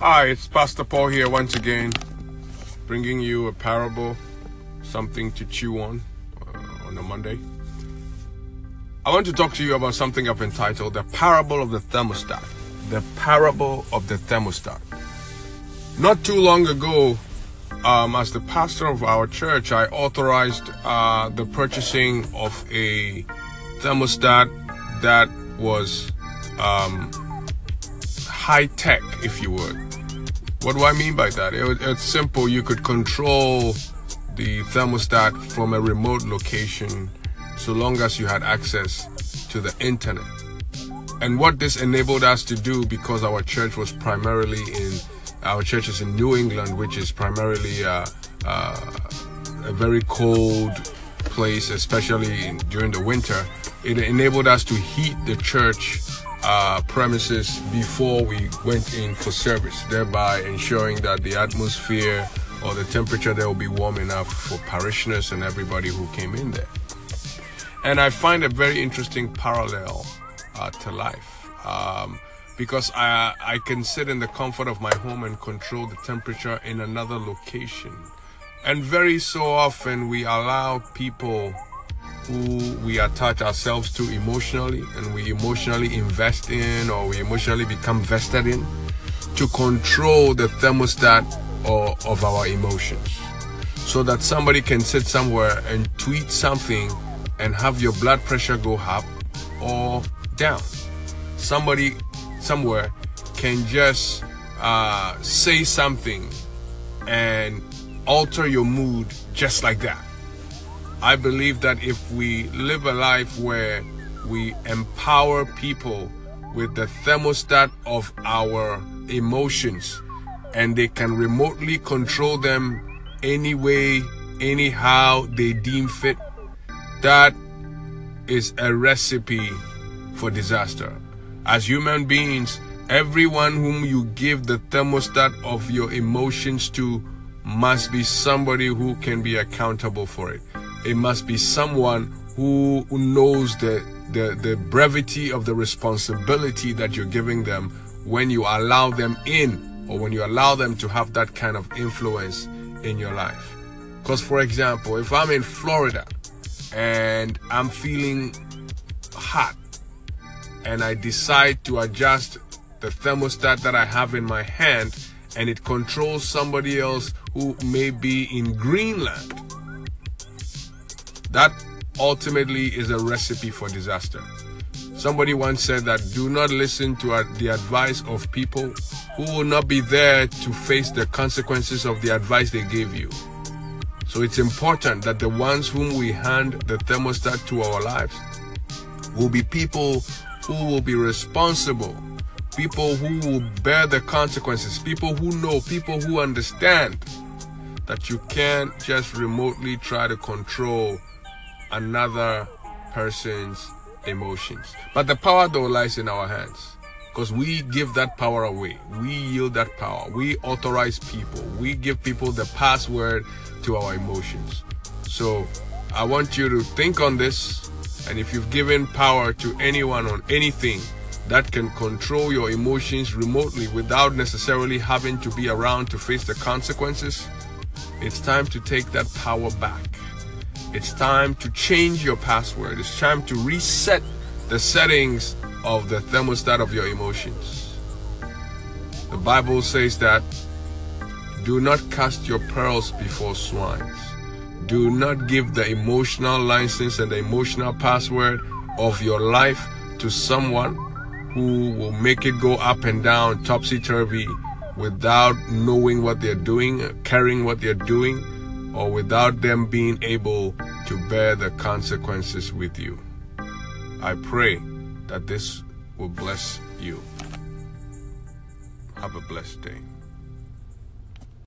Hi, it's Pastor Paul here once again, bringing you a parable, something to chew on uh, on a Monday. I want to talk to you about something I've entitled The Parable of the Thermostat. The Parable of the Thermostat. Not too long ago, um, as the pastor of our church, I authorized uh, the purchasing of a thermostat that was um, high tech, if you would. What do I mean by that? It, it's simple. You could control the thermostat from a remote location so long as you had access to the internet. And what this enabled us to do, because our church was primarily in, our church is in New England, which is primarily uh, uh, a very cold place, especially in, during the winter, it enabled us to heat the church uh, premises before we went in for service, thereby ensuring that the atmosphere or the temperature there will be warm enough for parishioners and everybody who came in there. And I find a very interesting parallel uh, to life. Um, because I, I can sit in the comfort of my home and control the temperature in another location. And very so often we allow people who we attach ourselves to emotionally and we emotionally invest in or we emotionally become vested in to control the thermostat or, of our emotions. So that somebody can sit somewhere and tweet something and have your blood pressure go up or down. Somebody somewhere can just uh, say something and alter your mood just like that. I believe that if we live a life where we empower people with the thermostat of our emotions and they can remotely control them any way, anyhow they deem fit, that is a recipe for disaster. As human beings, everyone whom you give the thermostat of your emotions to must be somebody who can be accountable for it it must be someone who, who knows the, the, the brevity of the responsibility that you're giving them when you allow them in or when you allow them to have that kind of influence in your life. Because, for example, if I'm in Florida and I'm feeling hot and I decide to adjust the thermostat that I have in my hand and it controls somebody else who may be in Greenland that ultimately is a recipe for disaster. Somebody once said that do not listen to the advice of people who will not be there to face the consequences of the advice they gave you. So it's important that the ones whom we hand the thermostat to our lives will be people who will be responsible, people who will bear the consequences, people who know, people who understand that you can't just remotely try to control another person's emotions. But the power though lies in our hands. Because we give that power away. We yield that power. We authorize people. We give people the password to our emotions. So I want you to think on this. And if you've given power to anyone on anything that can control your emotions remotely without necessarily having to be around to face the consequences, it's time to take that power back. It's time to change your password. It's time to reset the settings of the thermostat of your emotions. The Bible says that do not cast your pearls before swines. Do not give the emotional license and the emotional password of your life to someone who will make it go up and down, topsy turvy, without knowing what they're doing, caring what they're doing or without them being able to bear the consequences with you. I pray that this will bless you. Have a blessed day.